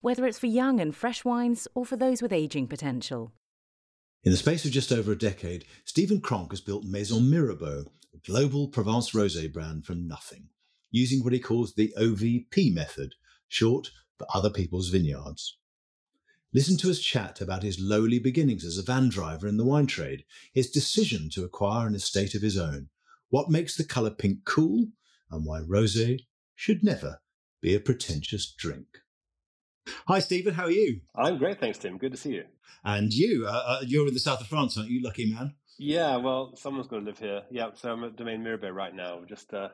whether it's for young and fresh wines or for those with aging potential. In the space of just over a decade, Stephen Cronk has built Maison Mirabeau, a global Provence rosé brand from nothing, using what he calls the OVP method, short for other people's vineyards. Listen to us chat about his lowly beginnings as a van driver in the wine trade, his decision to acquire an estate of his own, what makes the colour pink cool, and why rosé should never be a pretentious drink. Hi, Stephen. How are you? I'm great, thanks, Tim. Good to see you. And you? Uh, uh, you're in the south of France, aren't you? Lucky man. Yeah, well, someone's got to live here. Yeah, so I'm at Domaine Mirabeau right now, just uh,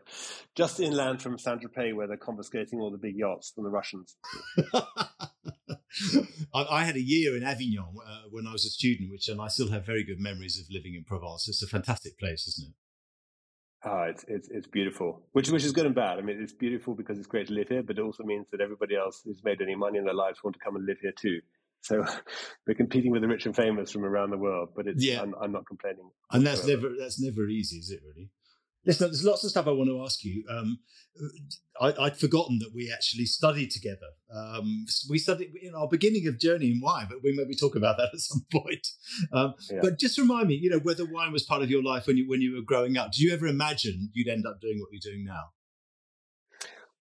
just inland from Saint Tropez, where they're confiscating all the big yachts from the Russians. I, I, had a year in Avignon uh, when I was a student, which and I still have very good memories of living in Provence. It's a fantastic place, isn't it? Oh, it's, it's it's beautiful, which which is good and bad. I mean, it's beautiful because it's great to live here, but it also means that everybody else who's made any money in their lives want to come and live here too. So we're competing with the rich and famous from around the world, but it's yeah. I'm, I'm not complaining. And that's never that's never easy, is it? Really? Listen, there's lots of stuff I want to ask you. Um, I, would forgotten that we actually studied together. Um, we studied in our beginning of journey in wine, but we maybe talk about that at some point. Um, yeah. But just remind me, you know, whether wine was part of your life when you when you were growing up. Did you ever imagine you'd end up doing what you're doing now?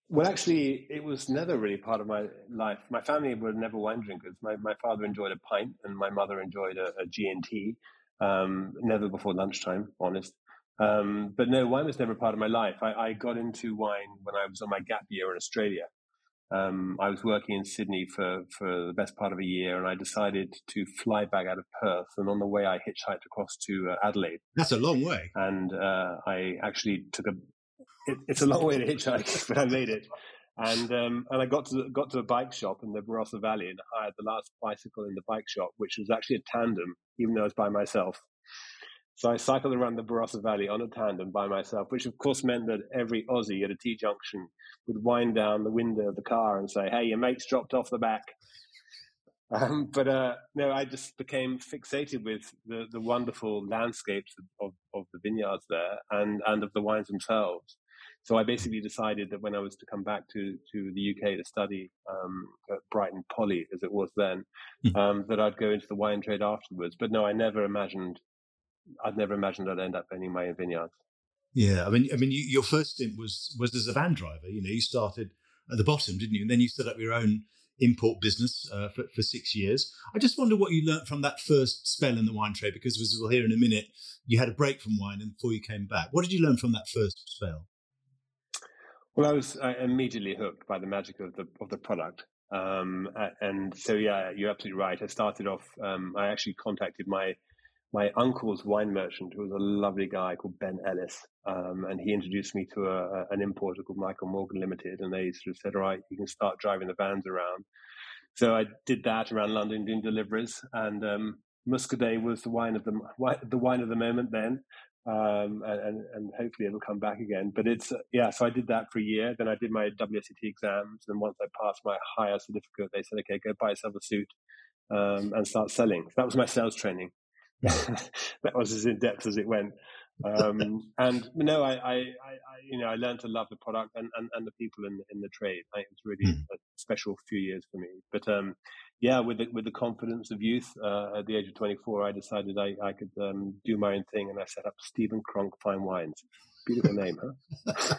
Well, actually, it was never really part of my life. My family were never wine drinkers. My, my father enjoyed a pint, and my mother enjoyed a, a G and T. Um, never before lunchtime, honest. Um, but no, wine was never part of my life. I, I, got into wine when I was on my gap year in Australia. Um, I was working in Sydney for, for the best part of a year, and I decided to fly back out of Perth. And on the way, I hitchhiked across to uh, Adelaide. That's a long way. And uh, I actually took a. It, it's a long way to hitchhike, but I made it. And um, and I got to got to a bike shop in the Barossa Valley and hired the last bicycle in the bike shop, which was actually a tandem, even though I was by myself. So I cycled around the Barossa Valley on a tandem by myself, which of course meant that every Aussie at a T junction would wind down the window of the car and say, "Hey, your mate's dropped off the back." Um, but uh, no, I just became fixated with the, the wonderful landscapes of, of the vineyards there and, and of the wines themselves. So I basically decided that when I was to come back to, to the UK to study um, at Brighton Poly, as it was then, mm-hmm. um, that I'd go into the wine trade afterwards. But no, I never imagined I'd never imagined I'd end up owning my own vineyard. Yeah, I mean, I mean, you, your first stint was was as a van driver. You know, you started at the bottom, didn't you? And then you set up your own import business uh, for, for six years. I just wonder what you learnt from that first spell in the wine trade, because as we'll hear in a minute, you had a break from wine and before you came back. What did you learn from that first spell? Well, I was uh, immediately hooked by the magic of the of the product. Um, and so, yeah, you're absolutely right. I started off. Um, I actually contacted my my uncle's wine merchant, who was a lovely guy called Ben Ellis, um, and he introduced me to a, a, an importer called Michael Morgan Limited, and they sort of said, "All right, you can start driving the vans around." So I did that around London, doing deliveries, and um, Muscadet was the wine of the the wine of the moment then, um, and, and hopefully it'll come back again. But it's yeah, so I did that for a year. Then I did my WSET exams, and once I passed my higher certificate, they said, "Okay, go buy yourself a suit." Um, and start selling. So that was my sales training. that was as in depth as it went. Um, and no, I, I, I, you know, I learned to love the product and, and, and the people in in the trade. I, it was really mm. a special few years for me. But um, yeah, with the, with the confidence of youth, uh, at the age of 24, I decided I, I could um, do my own thing, and I set up Stephen Cronk Fine Wines. Beautiful name, huh?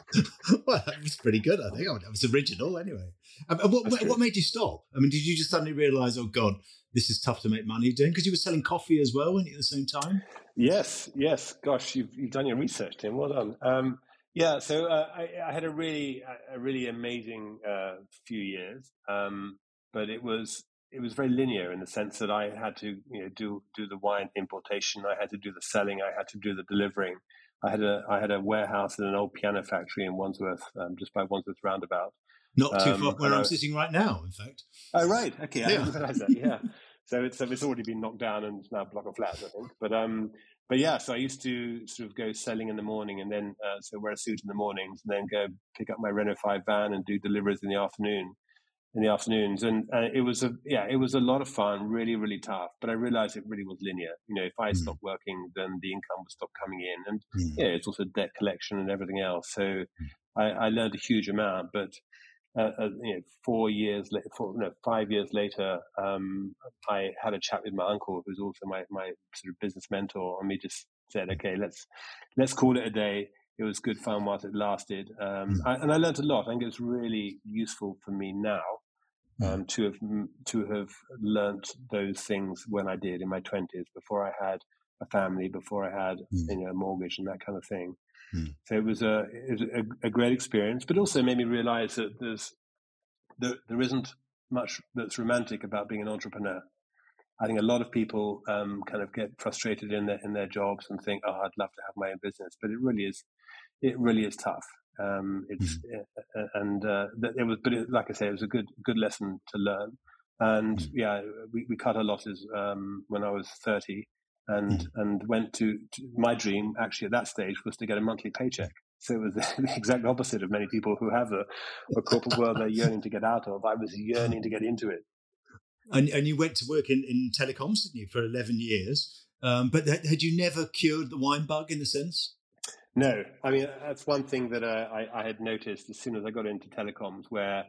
well, that was pretty good. I think it was original, anyway. Um, what, what made you stop? I mean, did you just suddenly realise, oh God, this is tough to make money doing? Because you were selling coffee as well, weren't you, at the same time? Yes, yes. Gosh, you've, you've done your research, Tim. Well done. Um, yeah, so uh, I, I, had a really, a really amazing uh, few years, um, but it was it was very linear in the sense that I had to you know do do the wine importation, I had to do the selling, I had to do the delivering. I had a I had a warehouse and an old piano factory in Wandsworth, um, just by Wandsworth Roundabout. Not too um, far where I'm sitting right now, in fact. Oh right, okay, I yeah. didn't realize that. Yeah. so it's it's already been knocked down and it's now a block of flats, I think. But um, but yeah, so I used to sort of go selling in the morning and then uh, so wear a suit in the mornings and then go pick up my Renault Five van and do deliveries in the afternoon in the afternoons. And uh, it was a yeah, it was a lot of fun, really, really tough. But I realized it really was linear. You know, if I mm. stopped working, then the income would stop coming in, and mm. yeah, it's also debt collection and everything else. So mm. I, I, learned a huge amount, but. Uh, uh, you know, four years later, four, no, five years later, um, I had a chat with my uncle, who's also my, my sort of business mentor, and we just said, okay, let's let's call it a day it was good fun whilst it lasted. Um, mm. I, and I learned a lot. I think it's really useful for me now. Um, to have to have learnt those things when I did in my twenties, before I had a family, before I had mm. you know a mortgage and that kind of thing. Mm. So it was a it was a, a, great experience, but also made me realize that there's there, there isn't much that's romantic about being an entrepreneur. I think a lot of people um, kind of get frustrated in their in their jobs and think, "Oh, I'd love to have my own business," but it really is it really is tough. Um, it's mm-hmm. and uh, it was, but it, like I say, it was a good good lesson to learn. And mm-hmm. yeah, we, we cut our losses um, when I was thirty, and mm-hmm. and went to, to, my dream. Actually, at that stage, was to get a monthly paycheck. So it was the exact opposite of many people who have a, a corporate world they're yearning to get out of. I was yearning to get into it. And, and you went to work in, in telecoms, didn't you, for 11 years? Um, but had you never cured the wine bug in a sense? No, I mean that's one thing that uh, I, I, had noticed as soon as I got into telecoms, where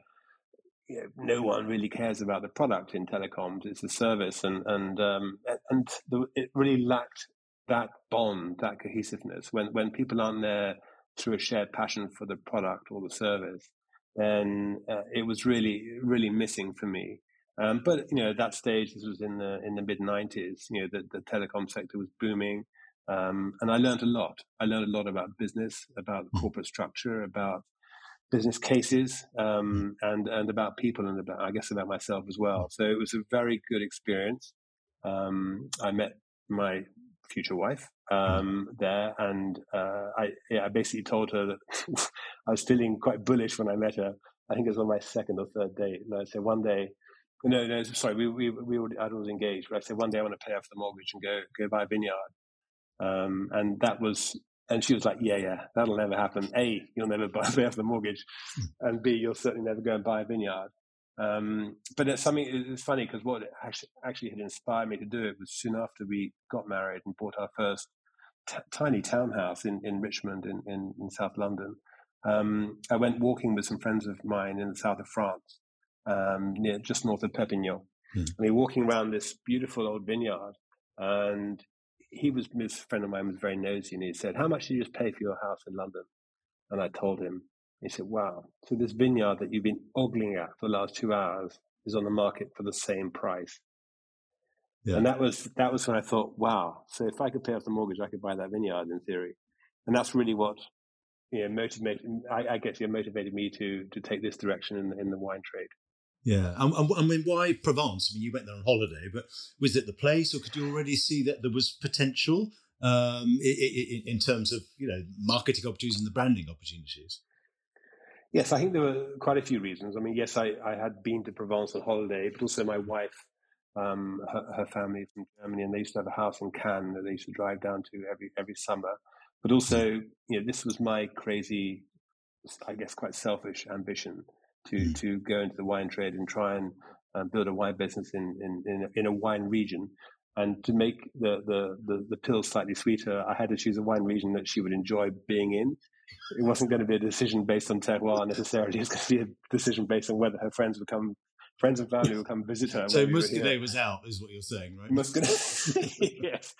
you know, no one really cares about the product in telecoms; it's the service, and and um, and the, it really lacked that bond, that cohesiveness. When when people aren't there through a shared passion for the product or the service, then uh, it was really really missing for me. Um, but you know, at that stage, this was in the in the mid '90s. You know, the, the telecom sector was booming. Um, and I learned a lot. I learned a lot about business, about hmm. corporate structure, about business cases, um, hmm. and and about people, and about I guess about myself as well. So it was a very good experience. Um, I met my future wife hmm. um, there, and uh, I yeah, I basically told her that I was feeling quite bullish when I met her. I think it was on my second or third date, and I said one day. No, no, sorry. We we we I was engaged, but I said one day I want to pay off the mortgage and go go buy a vineyard. Um, and that was, and she was like, yeah, yeah, that'll never happen. A, you'll never buy, pay off the mortgage. And B, you'll certainly never go and buy a vineyard. Um, but it's something, it's funny because what actually, actually had inspired me to do it was soon after we got married and bought our first t- tiny townhouse in, in Richmond in, in, in South London. Um, I went walking with some friends of mine in the south of France, um, near just north of Perpignan. Hmm. And we were walking around this beautiful old vineyard, and he was this friend of mine was very nosy and he said, How much did you just pay for your house in London? And I told him, he said, Wow. So this vineyard that you've been ogling at for the last two hours is on the market for the same price. Yeah. And that was that was when I thought, wow. So if I could pay off the mortgage, I could buy that vineyard in theory. And that's really what you know motivated I, I guess it motivated me to to take this direction in, in the wine trade. Yeah, I, I mean, why Provence? I mean, you went there on holiday, but was it the place, or could you already see that there was potential um, in, in terms of you know marketing opportunities and the branding opportunities? Yes, I think there were quite a few reasons. I mean, yes, I, I had been to Provence on holiday, but also my wife, um, her, her, family from Germany, and they used to have a house in Cannes that they used to drive down to every every summer. But also, you know, this was my crazy, I guess, quite selfish ambition to mm. to go into the wine trade and try and uh, build a wine business in, in, in, in, a wine region. And to make the, the, the, the pills slightly sweeter, I had to choose a wine region that she would enjoy being in. It wasn't going to be a decision based on terroir necessarily. It's going to be a decision based on whether her friends would come, friends and family would come visit her. So Muscadet was out, is what you're saying, right? Muscadet, yes,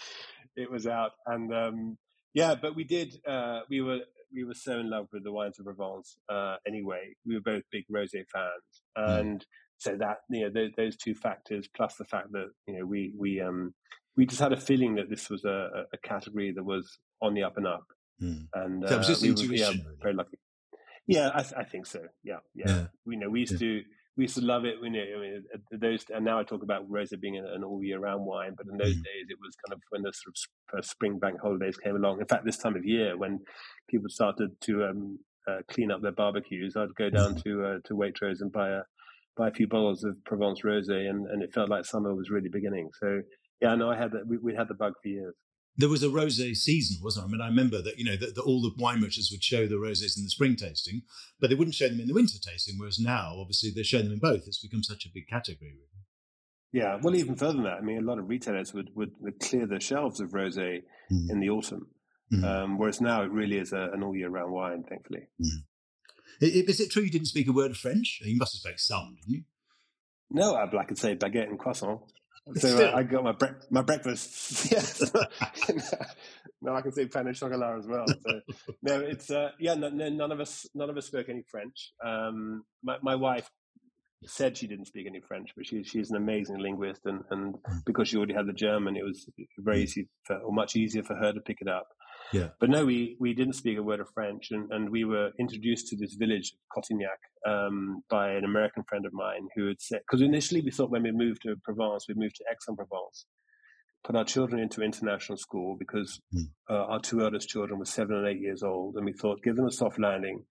it was out, and um, yeah, but we did. Uh, we were we were so in love with the wines of Provence uh, anyway. We were both big rosé fans, mm. and mm. so that you know those, those, two factors plus the fact that you know we we um we just had a feeling that this was a, a category that was on the up and up, mm. and uh, was just we intuition. Were, yeah, very lucky. Yeah, I, I, think so. Yeah, yeah. yeah. We know we used yeah. to we used to love it. I mean, those, and now I talk about rosé being an, all year round wine, but in those mm. days it was kind of when the sort of spring bank holidays came along. In fact, this time of year when people started to um, uh, clean up their barbecues, I'd go down mm. to uh, to Waitrose and buy a buy a few bottles of Provence rosé, and, and it felt like summer was really beginning. So yeah, no, I had that. We, we had the bug for years. There was a rosé season, wasn't there? I mean, I remember that you know that, all the wine merchants would show the rosés in the spring tasting, but they wouldn't show them in the winter tasting. Whereas now, obviously, they show them in both. It's become such a big category. Really. Yeah, well, even further than that, I mean, a lot of retailers would, would, would clear the shelves of rosé mm. in the autumn, mm. um, whereas now it really is a, an all year round wine, thankfully. Mm. Is it true you didn't speak a word of French? You must have spoken some, didn't you? No, I could say baguette and croissant. So uh, I got my bre- my breakfast. yes. no, I can say pain au chocolat as well. So, no, it's uh, yeah. No, no, none of us none of us spoke any French. Um, my my wife said she didn't speak any French, but she she's an amazing linguist, and and hmm. because she already had the German, it was very easy for, or much easier for her to pick it up. Yeah. But no, we, we didn't speak a word of French, and, and we were introduced to this village, Cotignac, um, by an American friend of mine who had said, because initially we thought when we moved to Provence, we moved to Aix-en-Provence, put our children into international school because mm. uh, our two eldest children were seven and eight years old, and we thought, give them a soft landing,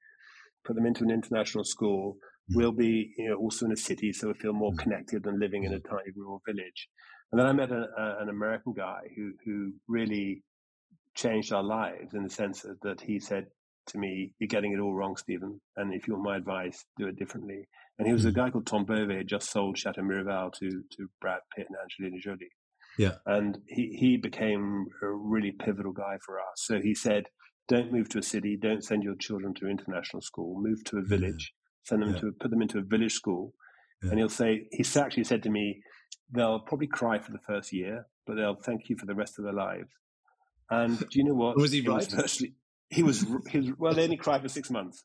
put them into an international school. Mm. We'll be you know, also in a city, so we feel more mm. connected than living in a tiny rural village. And then I met a, a, an American guy who who really changed our lives in the sense that he said to me, You're getting it all wrong, Stephen. And if you want my advice, do it differently. And he was a mm-hmm. guy called Tom Bove, had just sold Chateau Miraval to, to Brad Pitt and Angelina Jolie. Yeah. And he, he became a really pivotal guy for us. So he said, Don't move to a city, don't send your children to international school, move to a village, yeah. send them yeah. to put them into a village school. Yeah. And he'll say, he actually said to me, They'll probably cry for the first year, but they'll thank you for the rest of their lives. And do you know what? Was he right? Was virtually, he was. He was. Well, they only cried for six months,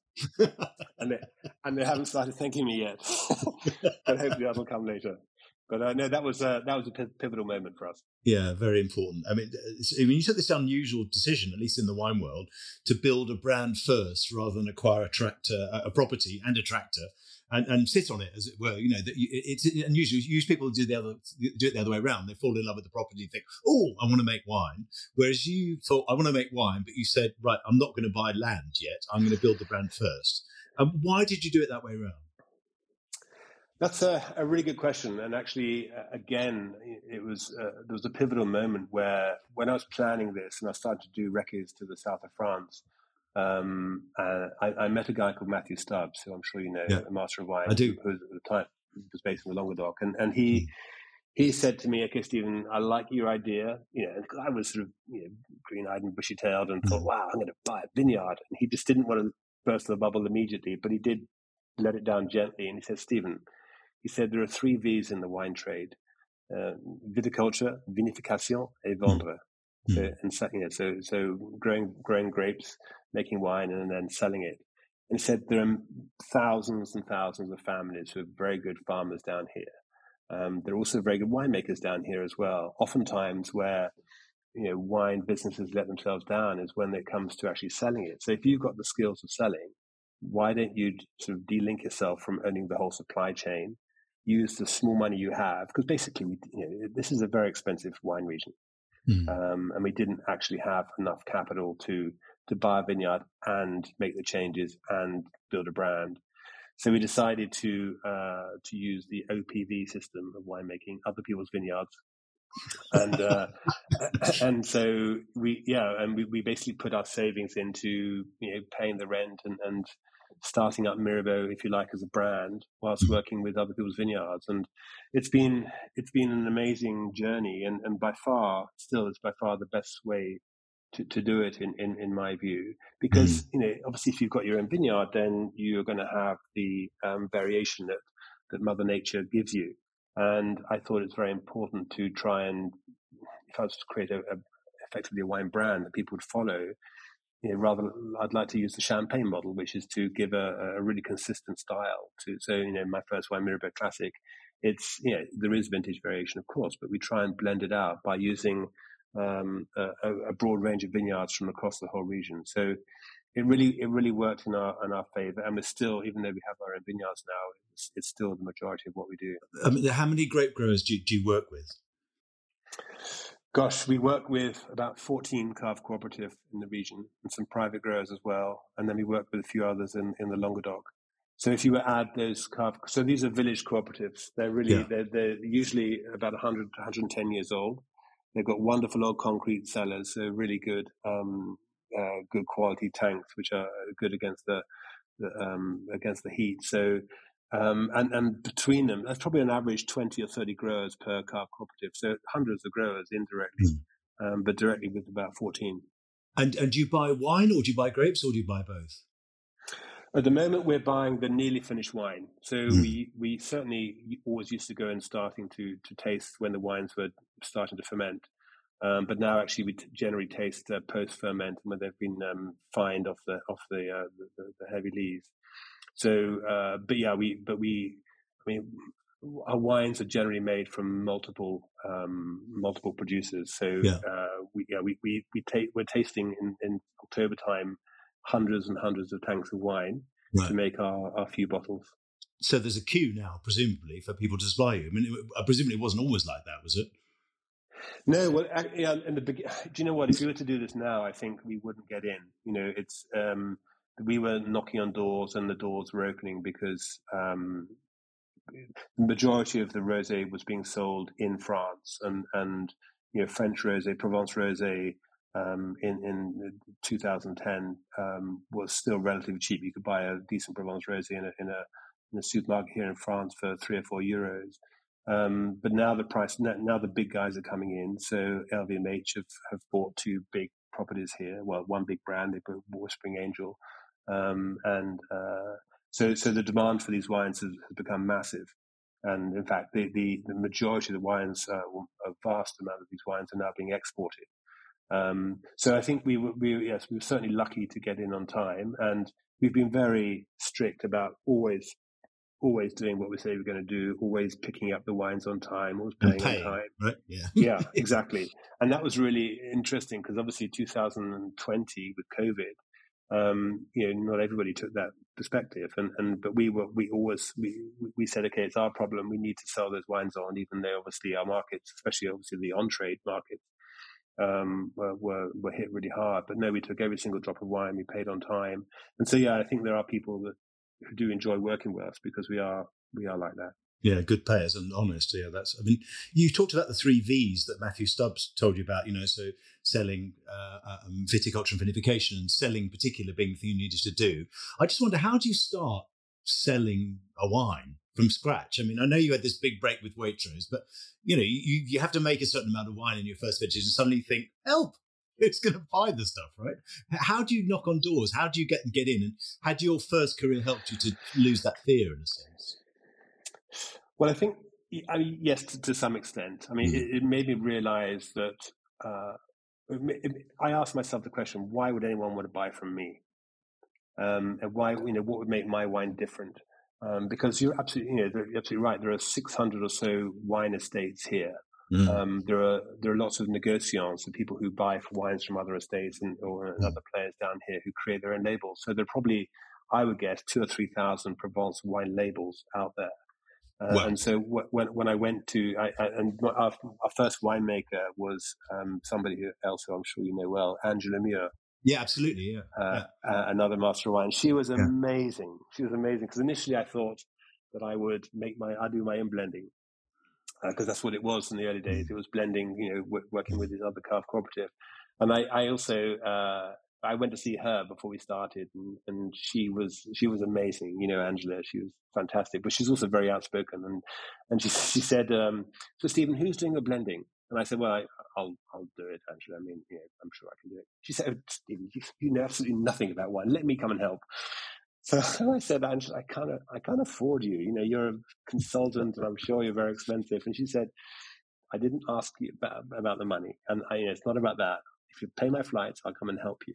and they and they haven't started thanking me yet. and hopefully that'll come later. But uh, no, that was uh, that was a pivotal moment for us. Yeah, very important. I mean, I mean, you took this unusual decision, at least in the wine world, to build a brand first rather than acquire a tractor, a property and a tractor, and, and sit on it, as it were. You know, that it's unusual. Usually, people do the other do it the other way around. They fall in love with the property and think, "Oh, I want to make wine." Whereas you thought, "I want to make wine," but you said, "Right, I'm not going to buy land yet. I'm going to build the brand first. Um, why did you do it that way around? That's a, a, really good question, and actually, uh, again, it was uh, there was a pivotal moment where when I was planning this and I started to do records to the south of France. Um, I, I, met a guy called Matthew Stubbs, who I'm sure you know, yeah. a master of wine. I do. Who was at the time was based in the Languedoc, and and he. Mm. He said to me, "Okay, Stephen, I like your idea. You know, I was sort of you know, green-eyed and bushy-tailed, and thought, mm. wow, I'm going to buy a vineyard." And he just didn't want to burst the bubble immediately, but he did let it down gently. And he said, "Stephen, he said there are three V's in the wine trade: uh, viticulture, vinification, et vendre." Mm. So, and selling it. So, so growing growing grapes, making wine, and then selling it. And he said there are thousands and thousands of families who are very good farmers down here. Um, there are also very good winemakers down here as well. Oftentimes, where you know wine businesses let themselves down is when it comes to actually selling it. So if you've got the skills of selling, why don't you sort of delink yourself from owning the whole supply chain? Use the small money you have because basically, we, you know, this is a very expensive wine region, mm. um, and we didn't actually have enough capital to to buy a vineyard and make the changes and build a brand. So we decided to uh, to use the OPV system of winemaking, other people's vineyards, and uh, and so we yeah, and we, we basically put our savings into you know paying the rent and, and starting up Mirabeau, if you like, as a brand, whilst working with other people's vineyards. And it's been it's been an amazing journey, and, and by far, still, it's by far the best way to, to do it in, in, in my view. Because, mm. you know, obviously if you've got your own vineyard, then you're going to have the um, variation that, that Mother Nature gives you. And I thought it's very important to try and, if I was to create a, a effectively a wine brand that people would follow, you know, rather I'd like to use the champagne model, which is to give a, a really consistent style to. So you know, my first wine, Mirabeau Classic, it's you know there is vintage variation, of course, but we try and blend it out by using um, a, a, broad range of vineyards from across the whole region. So it really it really worked in our in our favor, and we're still even though we have our own vineyards now, it's, it's still the majority of what we do. Um, how many grape growers do do you work with? Gosh, we work with about 14 cave Cooperative in the region and some private growers as well. And then we work with a few others in, in the Languedoc. So if you add those craft, so these are village cooperatives. They're really yeah. they're, they're usually about 100 110 years old. They've got wonderful old concrete cellars, so really good um, uh, good quality tanks, which are good against the, the um, against the heat. So um, and, and between them, that's probably an average 20 or 30 growers per cave cooperative. So hundreds of growers indirectly, mm. um, but directly with about 14. And, and do you buy wine or do you buy grapes or do you buy both? At the moment, we're buying the nearly finished wine. So mm. we, we certainly always used to go and starting to, to taste when the wines were starting to ferment. Um, but now actually we t- generally taste uh, post ferment when they've been um, fined off the off the, uh, the, the heavy lees. So, uh, but yeah, we, but we, I mean, our wines are generally made from multiple, um, multiple producers. So, yeah. Uh, we, yeah, we, we, we take, we're tasting in, in October time hundreds and hundreds of tanks of wine right. to make our, our few bottles. So there's a queue now, presumably, for people to supply you. I mean, it, presumably it wasn't always like that, was it? No, well, yeah, in the do you know what? If we were to do this now, I think we wouldn't get in. You know, it's um, we were knocking on doors and the doors were opening because um, the majority of the rosé was being sold in France and and you know French rosé, Provence rosé. Um, in in 2010 um, was still relatively cheap. You could buy a decent Provence rosé in a, in a in a supermarket here in France for three or four euros. Um, but now the price, now the big guys are coming in. So LVMH have, have bought two big properties here. Well, one big brand, they bought Whispering Angel, um, and uh, so so the demand for these wines has, has become massive. And in fact, the, the, the majority of the wines, uh, a vast amount of these wines are now being exported. Um, so I think we were, we, yes, we were certainly lucky to get in on time, and we've been very strict about always always doing what we say we're going to do, always picking up the wines on time, always paying, paying on time. Right? Yeah. yeah, exactly. And that was really interesting because obviously 2020 with COVID, um, you know, not everybody took that perspective, and, and but we were we always we we said okay, it's our problem. We need to sell those wines on, even though obviously our markets, especially obviously the on trade markets, um, were, were, were hit really hard. But no, we took every single drop of wine. We paid on time, and so yeah, I think there are people that who do enjoy working with us because we are we are like that. Yeah, good payers and honest. Yeah, that's. I mean, you talked about the three V's that Matthew Stubbs told you about. You know, so selling, uh, um, viticulture and vinification, and selling particular being the thing you needed to do. I just wonder, how do you start selling a wine from scratch? I mean, I know you had this big break with Waitrose, but you know, you you have to make a certain amount of wine in your first vintage, and suddenly you think, help, it's going to buy the stuff, right? How do you knock on doors? How do you get get in? And had your first career helped you to lose that fear in a sense? Well, I think I mean, yes, to, to, some extent. I mean, mm. it, it, made me realize that uh, it, it, I asked myself the question: Why would anyone want to buy from me? Um, and why, you know, what would make my wine different? Um, because you're absolutely, you know, you're absolutely right. There are 600 or so wine estates here. Mm. Um, there are there are lots of negociants, the people who buy wines from other estates and or mm. other players down here who create their own labels. So there are probably, I would guess, two or three thousand Provence wine labels out there. Uh, wow. And so w- when when I went to I, I, and our, our, first winemaker was um, somebody else who I'm sure you know well, Angela Muir. Yeah, absolutely. Yeah, uh, yeah. Uh, another master of wine. She was amazing. Yeah. She was amazing because initially I thought that I would make my I do my own blending because uh, that's what it was in the early days. Mm. It was blending, you know, w- working with this other cave cooperative. And I, I also, uh, I went to see her before we started, and, and she was she was amazing. You know, Angela, she was fantastic, but she's also very outspoken. And and she she said, um, "So Stephen, who's doing the blending?" And I said, "Well, I, will I'll do it, Angela. I mean, you know, I'm sure I can do it." She said, oh, "Stephen, you, you know absolutely nothing about wine. Let me come and help." So I said, Angela, I can't, I can't afford you. You know, you're a consultant, and I'm sure you're very expensive. And she said, I didn't ask you about, about the money, and I, you know, it's not about that. If you pay my flights, I'll come and help you.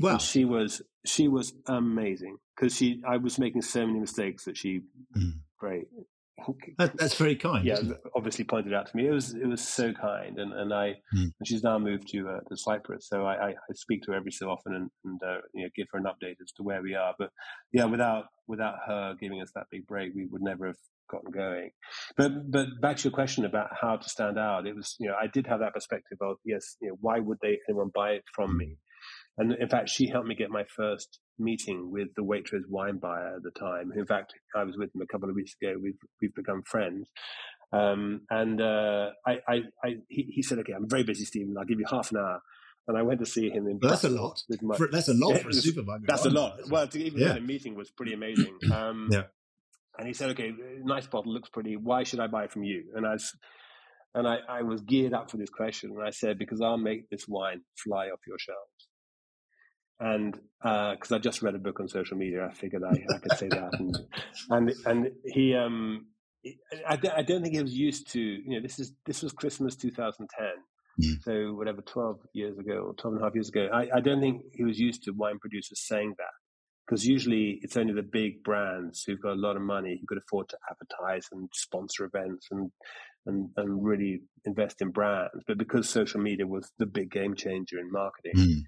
Wow. And she was she was amazing because she I was making so many mistakes that she mm. great that, that's very kind. Yeah, obviously pointed out to me. It was it was so kind, and and I mm. and she's now moved to uh, to Cyprus, so I, I, speak to her every so often and, and uh, you know give her an update as to where we are. But yeah, without without her giving us that big break, we would never have gotten going. But but back to your question about how to stand out, it was you know I did have that perspective of yes, you know why would they anyone buy it from me? And in fact, she helped me get my first meeting with the Waitrose wine buyer at the time. In fact, I was with him a couple of weeks ago. We've we've become friends. Um, and uh, I, I, I he, he, said, "Okay, I'm very busy, Stephen. I'll give you half an hour." And I went to see him in. Well, that's a lot. With my, for, that's a lot for a supermarket. That's a lot. Well, to even yeah. the meeting was pretty amazing. Um, yeah. And he said, "Okay, nice bottle, looks pretty. Why should I buy from you?" And I was, and I, I was geared up for this question, and I said, "Because I'll make this wine fly off your shelves." And because uh, I just read a book on social media, I figured I, I could say that. And and and he, um, I, I don't think he was used to. You know, this is this was Christmas 2010, mm. so whatever 12 years ago or 12 and a half years ago. I, I don't think he was used to wine producers saying that because usually it's only the big brands who've got a lot of money who could afford to advertise and sponsor events and and, and really invest in brands. But because social media was the big game changer in marketing, mm.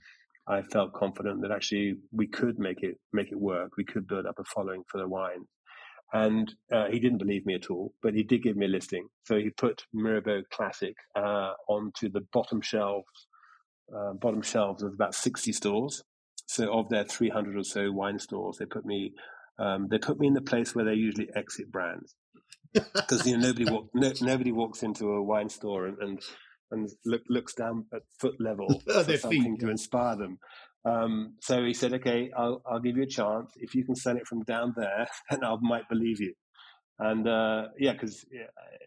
I felt confident that actually we could make it make it work. We could build up a following for the wine. And uh, he didn't believe me at all, but he did give me a listing. So he put Mirabeau Classic uh, onto the bottom shelves, uh, bottom shelves of about sixty stores. So of their three hundred or so wine stores, they put me um, they put me in the place where they usually exit brands because you know nobody walk, no, nobody walks into a wine store and, and and look, looks down at foot level for something feet, to inspire them. Um, so he said, "Okay, I'll, I'll give you a chance. If you can sell it from down there, then I might believe you." And uh, yeah, because yeah,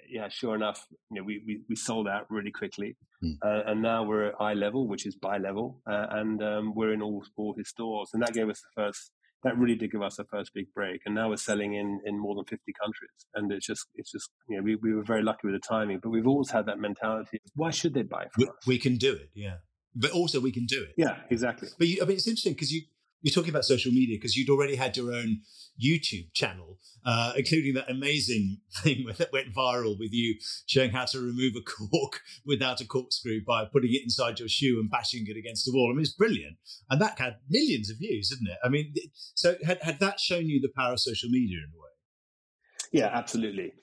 yeah, sure enough, you know, we, we, we sold out really quickly, mm. uh, and now we're at eye level, which is buy level, uh, and um, we're in all all his stores, and that gave us the first that really did give us a first big break. And now we're selling in, in more than 50 countries. And it's just, it's just, you know, we, we were very lucky with the timing, but we've always had that mentality. Why should they buy from we, us? We can do it. Yeah. But also we can do it. Yeah, exactly. But you, I mean, it's interesting because you, you're talking about social media because you'd already had your own YouTube channel, uh, including that amazing thing that went viral with you showing how to remove a cork without a corkscrew by putting it inside your shoe and bashing it against the wall. I mean, it's brilliant, and that had millions of views, didn't it? I mean, so had had that shown you the power of social media in a way? Yeah, absolutely,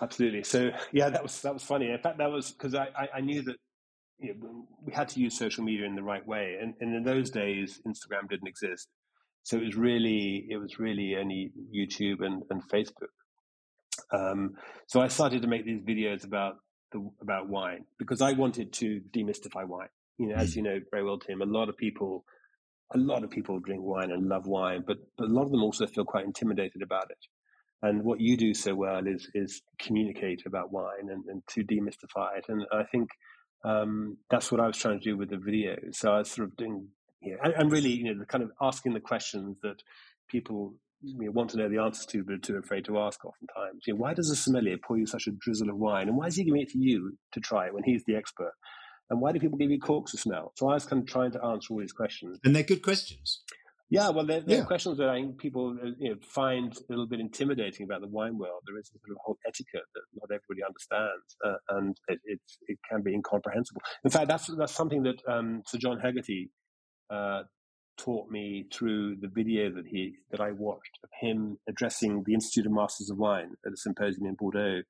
absolutely. So yeah, that was that was funny. In fact, that was because I, I, I knew that you know, we had to use social media in the right way. And, and, in those days, Instagram didn't exist, so it was really it was really only YouTube and, and Facebook. Um, so I started to make these videos about the about wine because I wanted to demystify wine. You know, as hmm. you know very well, Tim, a lot of people. A lot of people drink wine and love wine, but, but a lot of them also feel quite intimidated about it. And what you do so well is is communicate about wine and, and to demystify it. And I think um, that's what I was trying to do with the video. So I was sort of doing, you know, and, really, you know, the kind of asking the questions that people you know, want to know the answers to, but are too afraid to ask oftentimes. You know, why does a sommelier pour you such a drizzle of wine? And why is he giving it to you to try it when he's the expert? And why do people give you corks to smell? So I was kind of trying to answer all these questions. And they're good questions. Yeah, well, there, are questions that I think people uh, you know, find a little bit intimidating about the wine world. There is a sort of whole etiquette that not everybody understands, uh, and it, it, it, can be incomprehensible. In fact, that's that's something that um, Sir John Hegarty uh, taught me through the video that he that I watched of him addressing the Institute of Masters of Wine at a symposium in Bordeaux.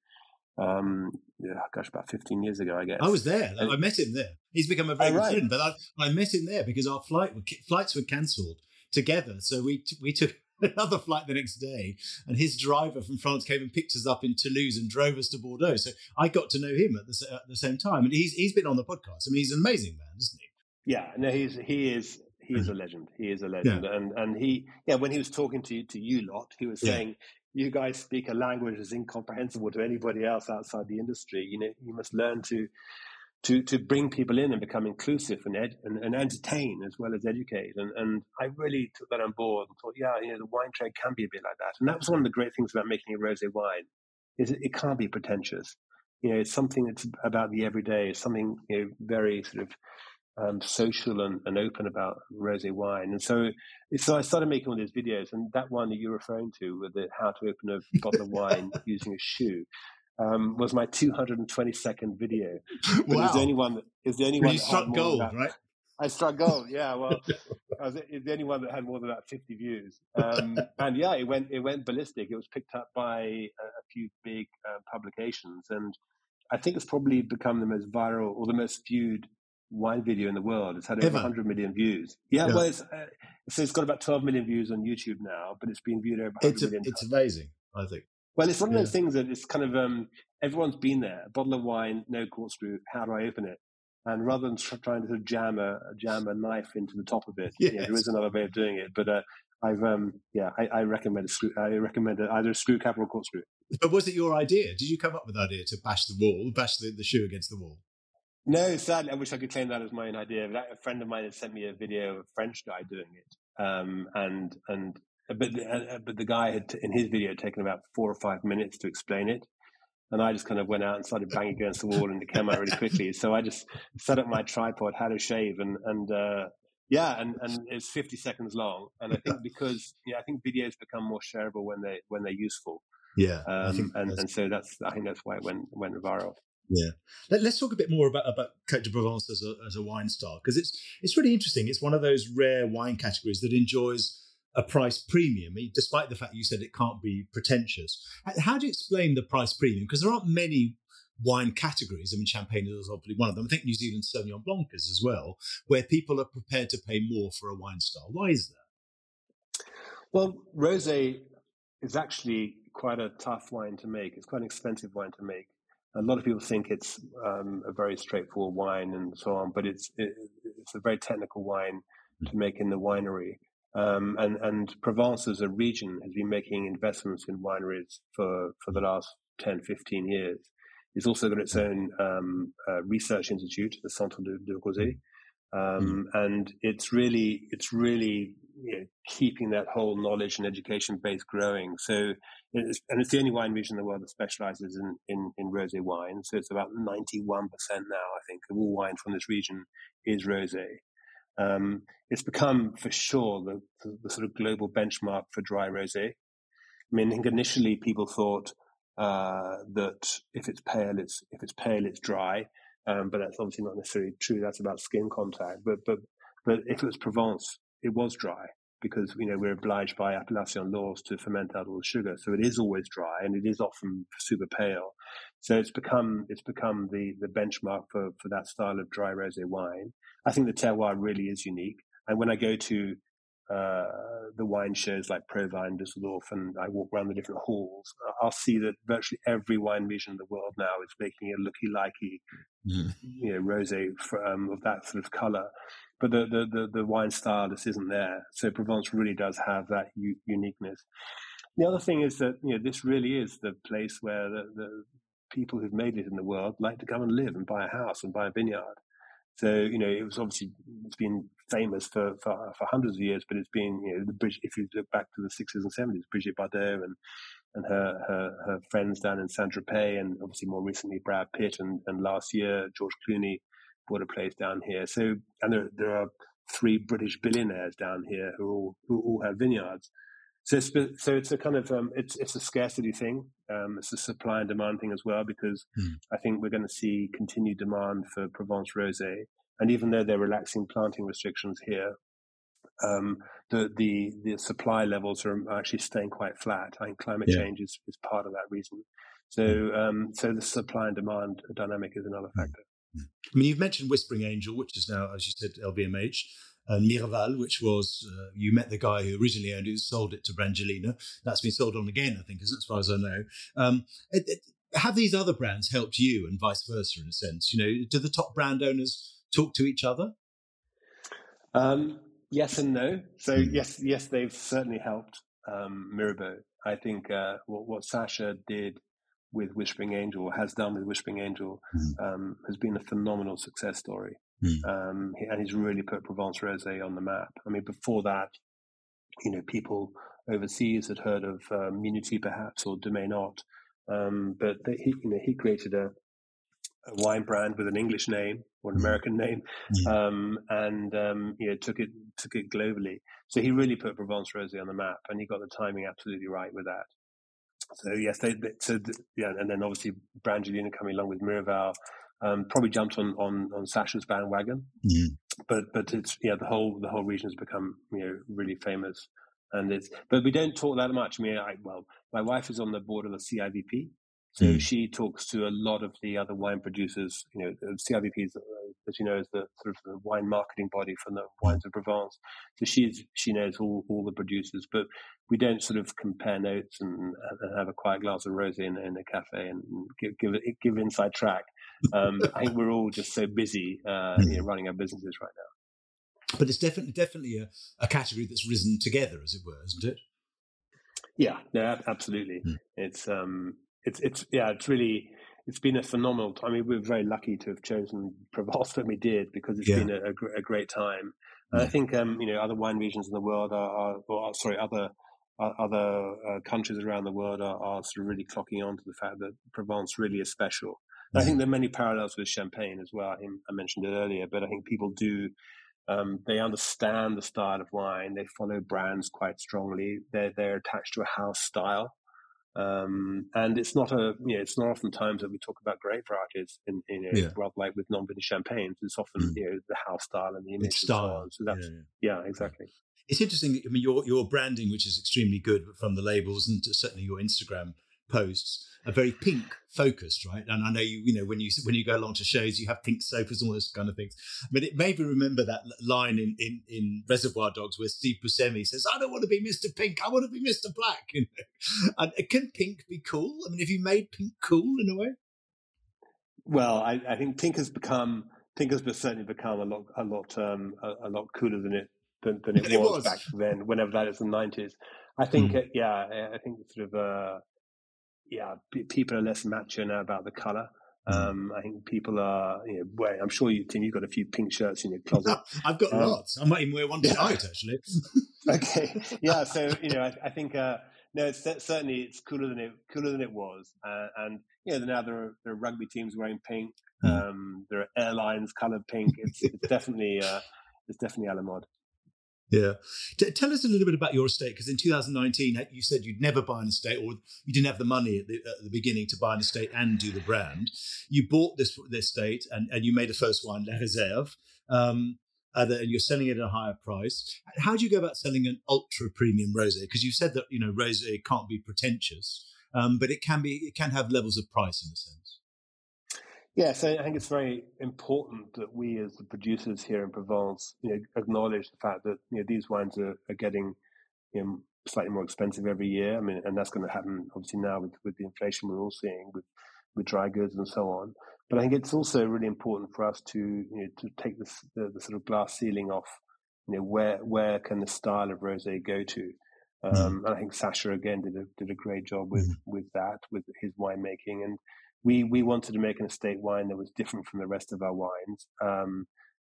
Um, yeah, gosh, about 15 years ago, I guess. I was there. And, I met him there. He's become a very oh, good right. friend, but I, I met him there because our flight flights were cancelled together. So we we took another flight the next day, and his driver from France came and picked us up in Toulouse and drove us to Bordeaux. So I got to know him at the, at the same time, and he's he's been on the podcast. I mean, he's an amazing man, isn't he? Yeah, no, he's he is he is a mm. legend. He is a legend, yeah. and and he yeah when he was talking to to you lot, he was saying. Yeah. You guys speak a language that's incomprehensible to anybody else outside the industry. You know, you must learn to to to bring people in and become inclusive and ed, and, and, entertain as well as educate. And and I really took that on board and thought, yeah, you know, the wine trade can be a bit like that. And that was one of the great things about making a rosé wine is it, it can't be pretentious. You know, it's something that's about the everyday. It's something you know very sort of um, social and, and, open about rosé wine. And so, so I started making all these videos, and that one that you're referring to, with the how to open a bottle of wine using a shoe, um, was my 222nd video. Wow. It was the only one that is the only one. You struck gold, right? I struck gold. Yeah, well, I was the only one that had more than about 50 views. Um, and yeah, it went it went ballistic. It was picked up by a, a few big uh, publications, and I think it's probably become the most viral or the most viewed wine video in the world. It's had over Ever. 100 million views. Yeah, yeah. well, it's, uh, so it's got about 12 million views on YouTube now, but it's been viewed over 100 it's a, million It's amazing, I think. Well, it's one of those things that it's kind of um, everyone's been there. A bottle of wine, no corkscrew. How do I open it? And rather than trying to sort of jam a jam a knife into the top of it, yes. there is another way of doing it. But uh, I've um, yeah, I, I, recommend a screw. I recommend either a screw cap or a corkscrew. But was it your idea? Did you come up with the idea to bash the wall, bash the, the shoe against the wall? No, sadly, I wish I could claim that as my own idea. But a friend of mine had sent me a video of a French guy doing it, um, and and but the, uh, but the guy had in his video taken about four or five minutes to explain it, and I just kind of went out and started banging against the wall, and it came out really quickly. So I just set up my tripod, had a shave, and and uh, yeah, and and it's fifty seconds long. And I think because yeah, I think videos become more shareable when they when they're useful. Yeah, um, and and so that's I think that's why it went went viral. Yeah, Let, us talk a bit more about about Côtes de Provence as a as a wine star because it's it's really interesting. It's one of those rare wine categories that enjoys a price premium, despite the fact you said it can't be pretentious. How do you explain the price premium? Because there aren't many wine categories. I mean, champagne is obviously one of them. I think New Zealand Sauvignon Blanc is as well, where people are prepared to pay more for a wine style. Why is that? Well, rosé is actually quite a tough wine to make. It's quite an expensive wine to make. A lot of people think it's um, a very straightforward wine and so on, but it's it, it's a very technical wine to make in the winery. Um, and, and Provence as a region has been making investments in wineries for, for the last 10, 15 years. It's also got its own um, uh, research institute, the Centre de, de Rosé, um, mm. and it's really it's really you know, keeping that whole knowledge and education base growing. So, it's, and it's the only wine region in the world that specializes in in, in rosé wine. So it's about ninety one percent now, I think, of all wine from this region is rosé. Um, it's become for sure the, the, the, sort of global benchmark for dry rosé. I mean, I think initially people thought uh, that if it's pale, it's if it's pale, it's dry, um, but that's obviously not necessarily true. That's about skin contact. But but but if it was Provence, it was dry because you know we're obliged by appellation laws to ferment out all the sugar, so it is always dry and it is often super pale. So it's become it's become the the benchmark for for that style of dry rosé wine. I think the terroir really is unique. And when I go to uh, the wine shows like ProWein, Düsseldorf, and I walk around the different halls, I'll see that virtually every wine region in the world now is making a looky likey, mm. you know, rosé um, of that sort of color. But the, the, the, the, wine style just isn't there. So Provence really does have that u- uniqueness. The other thing is that you know this really is the place where the, the people who've made it in the world like to come and live and buy a house and buy a vineyard. So you know, it was obviously it's been famous for, for, for hundreds of years, but it's been you know the Bridge. If you look back to the sixties and seventies, Brigitte Bardot and and her, her, her friends down in Saint Tropez, and obviously more recently Brad Pitt, and, and last year George Clooney bought a place down here. So and there there are three British billionaires down here who all who all have vineyards. So it's, so it's a kind of um, it's it's a scarcity thing. Um, it's a supply and demand thing as well because mm. I think we're going to see continued demand for Provence rosé. And even though they're relaxing planting restrictions here, um, the the the supply levels are actually staying quite flat. I think climate yeah. change is, is part of that reason. So hmm. um, so the supply and demand dynamic is another hmm. factor. I mean, you've mentioned Whispering Angel, which is now, as you said, LVMH and Miraval, which was uh, you met the guy who originally owned it, who sold it to Brangelina. That's been sold on again, I think, as, as far as I know. Um, it, it, have these other brands helped you, and vice versa, in a sense? You know, do the top brand owners talk to each other? Um, yes and no. So mm. yes, yes, they've certainly helped um, Mirabeau. I think uh, what, what Sacha did with Whispering Angel, has done with Whispering Angel, mm. um, has been a phenomenal success story. Mm. Um, and he's really put Provence Rosé on the map. I mean, before that, you know, people overseas had heard of uh, Minuty perhaps or Domaine Ott, um, but they, he, you know, he created a, a, wine brand with an English name or an hmm. American name, mm. um, and um, you know, took it took it globally. So he really put Provence Rosé on the map, and he got the timing absolutely right with that. So yes, they, they so yeah, and then obviously Brangelina coming along with Miraval, um, probably jumped on, on, on Sacha's bandwagon. Mm. But but it's yeah the whole the whole region has become you know really famous, and it's but we don't talk that much. I mean, I, well, my wife is on the board of the CIVP, So mm. she talks to a lot of the other wine producers. You know, CIVP, is, as you know, is the sort of the wine marketing body for the wines of Provence. So she's she knows all, all the producers, but we don't sort of compare notes and, and have a quiet glass of rosé in, in a cafe and give give, give inside track. Um, I think we're all just so busy, uh, you know, running our businesses right now. But it's definitely definitely a, a category that's risen together, as it were, isn't it? Yeah, no, absolutely. Mm. It's um, it's it's yeah, it's really it's been a phenomenal. Time. I mean, we're very lucky to have chosen Provence when we did because it's yeah. been a, a, great time. And I hmm. think um, you know other wine regions in the world are, are or, sorry, other other uh, countries around the world are, are, sort of really clocking on to the fact that Provence really is special. I think hmm. there are many parallels with Champagne as well. I, I mentioned it earlier, but I think people do um, they understand the style of wine. They follow brands quite strongly. They're they're attached to a house style. Um, and it's not a, you know, it's not often times that we talk about grape varieties in, in you know, yeah. rather like with non-vintage champagnes. It's often, mm. you know, the house style and the image. It's style. So, so that's, yeah, yeah. yeah, exactly. It's interesting. I mean, your, your branding, which is extremely good from the labels and certainly your Instagram posts are very pink focused, right? And I know you, you know, when you when you go along to shows, you have pink sofas and all those kind of things. But it made me remember that line in in, in Reservoir Dogs where Steve Buscemi says, "I don't want to be Mr. Pink, I want to be Mr. Black." You know? And uh, can pink be cool? I mean, have you made pink cool in a way? Well, I, I think pink has become pink has certainly become a lot a lot um, a, a lot cooler than it than, than it, it was, was, back then. Whenever that is the nineties, I think mm. uh, yeah, I think sort of. Uh, yeah, people are less macho now about the color. Hmm. Um, I think people are, you know, well, I'm sure you, Tim, you've got a few pink shirts in your closet. I've got um, lots. I might even wear one tonight, actually. okay. Yeah. So, you know, I, I think, uh, no, it's certainly it's cooler than it cooler than it was, uh, and you know now there are, there are rugby teams wearing pink. Hmm. Um, there are airlines coloured pink. It's, it's definitely uh, it's definitely a la mode. Yeah. T- tell us a little bit about your estate because in 2019 you said you'd never buy an estate or you didn't have the money at the, at the beginning to buy an estate and do the brand. You bought this, this estate and, and you made the first wine, La Réserve, um, and you're selling it at a higher price. How do you go about selling an ultra premium rosé? Because you said that you know rosé can't be pretentious, um, but it can be. It can have levels of price in a sense. Yeah, so I think it's very important that we, as the producers here in Provence, you know, acknowledge the fact that you know these wines are, are getting you know, slightly more expensive every year. I mean, and that's going to happen obviously now with, with the inflation we're all seeing with with dry goods and so on. But I think it's also really important for us to you know to take this the, the sort of glass ceiling off. You know, where where can the style of rosé go to? Mm. Um, and I think Sacha again did a did a great job with mm. with that with his winemaking and we we wanted to make an estate wine that was different from the rest of our wines, um,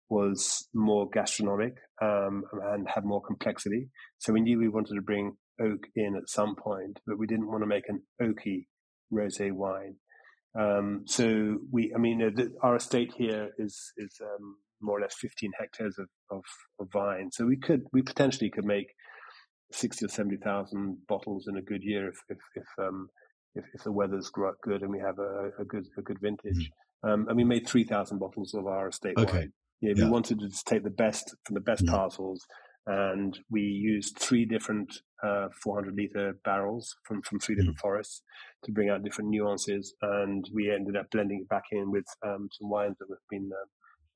was more gastronomic um, and had more complexity. So we knew we wanted to bring oak in at some point, but we didn't want to make an oaky rosé wine. Um, so we, I mean, the, our estate here is is um, more or less 15 hectares of, of, of vine. So we could we potentially could make 60 or 70,000 bottles in a good year if if, if um, if, if the weather's good and we have a, a good a good vintage. Mm. Um, and we made three thousand bottles of our estate okay. wine. Yeah, we wanted to just take the best from the best mm. parcels, and we used three different uh, 400 liter barrels from from three different mm. forests to bring out different nuances. And we ended up blending it back in with um, some wines that have been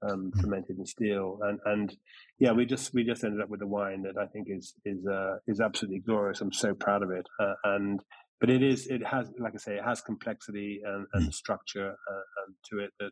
um, um mm. fermented in steel. And and yeah, we just we just ended up with a wine that I think is is uh, is absolutely glorious. I'm so proud of it, uh, and but it is it has like I say it has complexity and, and mm. structure uh, to it that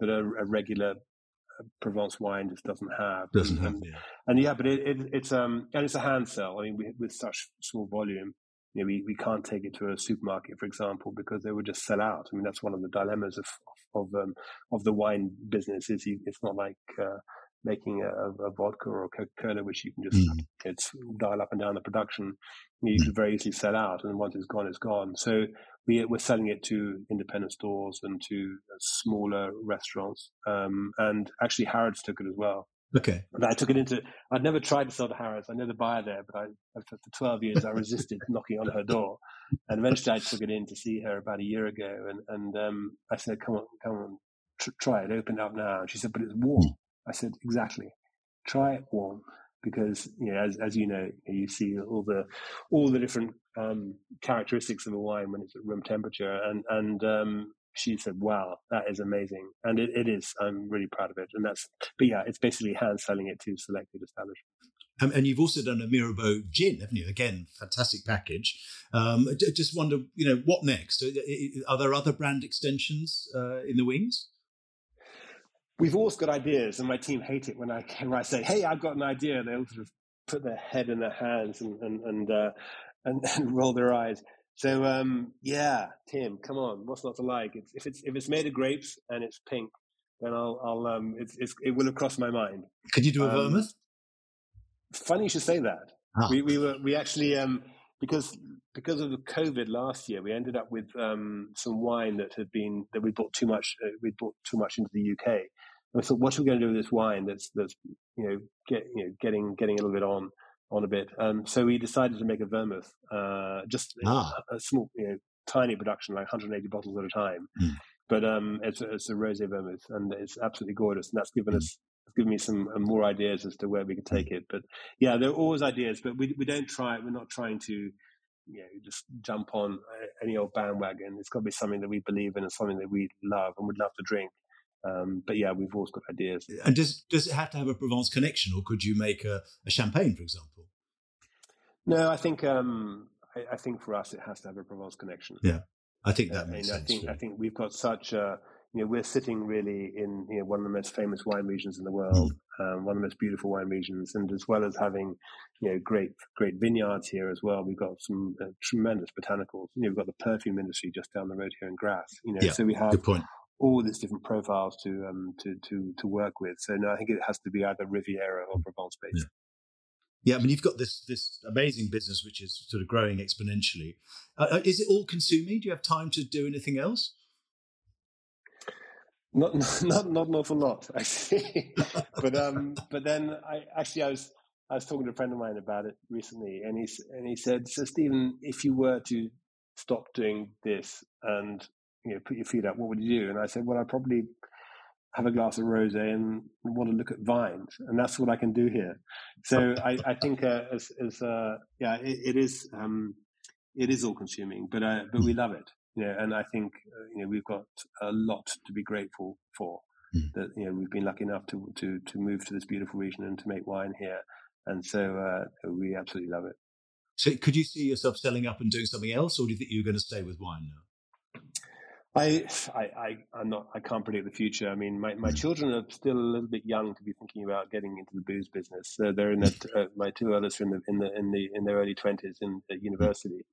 that a, a, regular uh, Provence wine just doesn't have. Doesn't and, have, yeah. And yeah, but it, it, it's um and it's a hand sell. I mean, we, with such small volume, you know, we, we can't take it to a supermarket, for example, because they would just sell out. I mean, that's one of the dilemmas of of of, um, of the wine business. Is you, it's not like uh, making a, a vodka or a Coca Cola, which you can just mm. it's dial up and down the production, you mm. can very easily sell out, and once it's gone, it's gone. So we, we're selling it to independent stores and to smaller restaurants, um, and actually Harrods took it as well. Okay. And I took it into. I'd never tried to sell to Harrods. I know the buyer there, but I, for, for twelve years I resisted knocking on her door, and eventually I took it in to see her about a year ago, and and um, I said, "Come on, come on, tr- try it. Open it up now." And she said, "But it's warm." I said, exactly. Try it warm. because you know, as as you know, you see all the all the different um, characteristics of a wine when it's at room temperature, and and um, she said, "Wow, that is amazing," and it, it is. I'm really proud of it, and that's. But yeah, it's basically hand selling it to selected establishments. Um, and you've also done a Mirabeau gin, haven't you? Again, fantastic package. Um, just wonder, you know, what next? Are there other brand extensions uh, in the wings? We've always got ideas, and my team hate it when I when I say, "Hey, I've got an idea." They all sort of put their head in their hands and and and uh, and, and, roll their eyes. So um, yeah, Tim, come on, what's not to like? It's, if it's if it's made of grapes and it's pink, then I'll I'll um, it's, it's it will have crossed my mind. Could you do a um, vermouth? Funny you should say that. Ah. We we were we actually um because because of the COVID last year, we ended up with um, some wine that had been that we bought too much. Uh, we bought too much into the UK. I thought, what are we going to do with this wine? That's that's you know get you know getting getting a little bit on on a bit. Um, so we decided to make a vermouth, uh, just ah. a, a, small, you know, tiny production, like 180 bottles at a time. Mm. But um, it's, a, it's a rosé vermouth, and it's absolutely gorgeous. And that's given mm. us given me some uh, more ideas as to where we could hmm. take it. But yeah, there are always ideas, but we we don't try. We're not trying to you know just jump on uh, any old bandwagon. It's got to be something that we believe in and something that we love and would love to drink. Um, but yeah, we've always got ideas. And does does it have to have a Provence connection, or could you make a, a champagne, for example? No, I think um, I, I, think for us it has to have a Provence connection. Yeah, I think that uh, makes sense. I think I think we've got such a you know we're sitting really in you know one of the most famous wine regions in the world, mm. um, one of the most beautiful wine regions, and as well as having you know great great vineyards here as well, we've got some uh, tremendous botanicals. You know, we've got the perfume industry just down the road here in Grasse. You know, yeah, so we have good point all these different profiles to um, to to to work with. So no, I think it has to be either Riviera or Provence based. Yeah. yeah. I mean, you've got this this amazing business which is sort of growing exponentially. Uh, uh is it all consuming? Do you have time to do anything else? Not not not an awful lot, actually. but um, but then I actually I was I was talking to a friend of mine about it recently, and he and he said, "So Stephen, if you were to stop doing this and you know, put your feet up, what would you do? And I said, well, I'd probably have a glass of rosé and want to look at vines, and that's what I can do here. So I, I think uh, as, as uh, yeah, it, it is um, it is all consuming, but uh, but we love it, you know. And I think uh, you know we've got a lot to be grateful for. Mm. That you know we've been lucky enough to to to move to this beautiful region and to make wine here, and so uh, we absolutely love it. So, could you see yourself selling up and doing something else, or do you think you're going to stay with wine now? I, I, I, am not. I can't predict the future. I mean, my, my hmm. children are still a little bit young to be thinking about getting into the booze business. They're in that. Uh, my two others are in the in the in the in their early twenties in at university.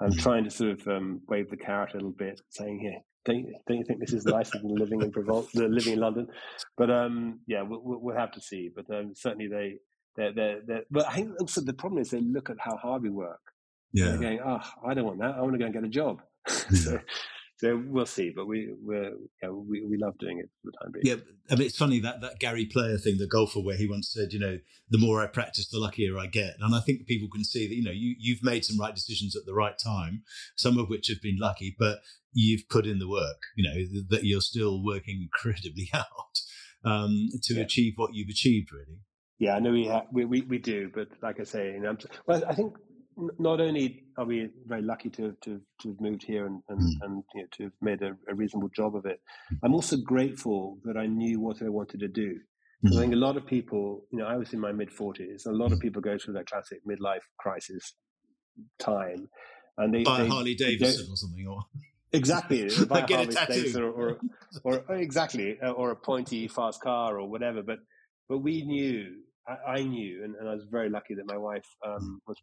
I'm hmm. trying to sort of um, wave the carrot a little bit, saying, "Here, don't you, don't you think this is nicer than living in Provence, living in London?" But um, yeah, we'll, we'll have to see. But um, certainly they, they're, they're, they're, But I think also the problem is they look at how hard we work. Yeah, they're going, "Oh, I don't want that. I want to go and get a job." so so we'll see. But we we're, yeah, we we love doing it for the time being. Yeah, I mean it's funny that that Gary Player thing, the golfer, where he once said, you know, the more I practice, the luckier I get. And I think people can see that you know you you've made some right decisions at the right time, some of which have been lucky, but you've put in the work. You know that you're still working incredibly hard um, to yeah. achieve what you've achieved, really. Yeah, I know we, ha- we, we we do, but like I say, you know, well, I think not only are we very lucky to to, to have moved here and and, mm. and you know, to have made a, a, reasonable job of it, I'm also grateful that I knew what I wanted to do. Mm. I think a lot of people, you know, I was in my mid 40s. A lot of mm. people go through that classic midlife crisis time, and they buy they, Harley Davidson or something, or exactly buy get Harley a tattoo, or, or, or exactly, or a pointy fast car or whatever. But but we knew I, knew, and, and, I was very lucky that my wife um, was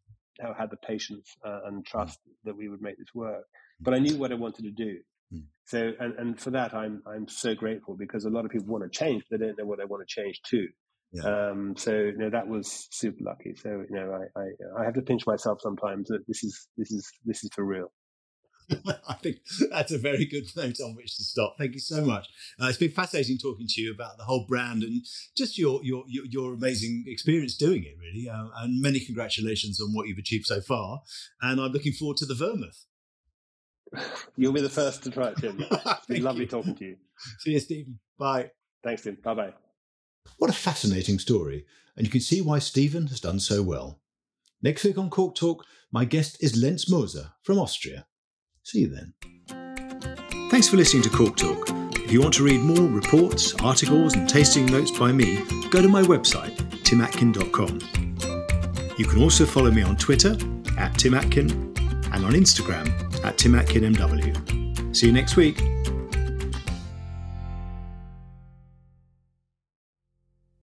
had the patience uh, and mm. trust that we would make this work. But I knew what I wanted to do. Mm. So, and, and for that, I'm I'm so grateful because a lot of people want to change, but they don't know what they want to change to. Yeah. Um, so you know that was super lucky. So you know I, I, I have to pinch myself sometimes that this is this is this is for real. I think that's a very good note on which to stop. Thank you so much. Uh, it's been fascinating talking to you about the whole brand and just your your your, your amazing experience doing it, really. Uh, and many congratulations on what you've achieved so far. And I'm looking forward to the vermouth. You'll be the first to try it, Tim. It's been lovely you. talking to you. See you, Stephen. Bye. Thanks, Tim. Bye bye. What a fascinating story, and you can see why Stephen has done so well. Next week on Cork Talk, my guest is Lenz Moser from Austria. See you then. Thanks for listening to Cork Talk. If you want to read more reports, articles, and tasting notes by me, go to my website, timatkin.com. You can also follow me on Twitter at timatkin and on Instagram at timatkinmw. See you next week.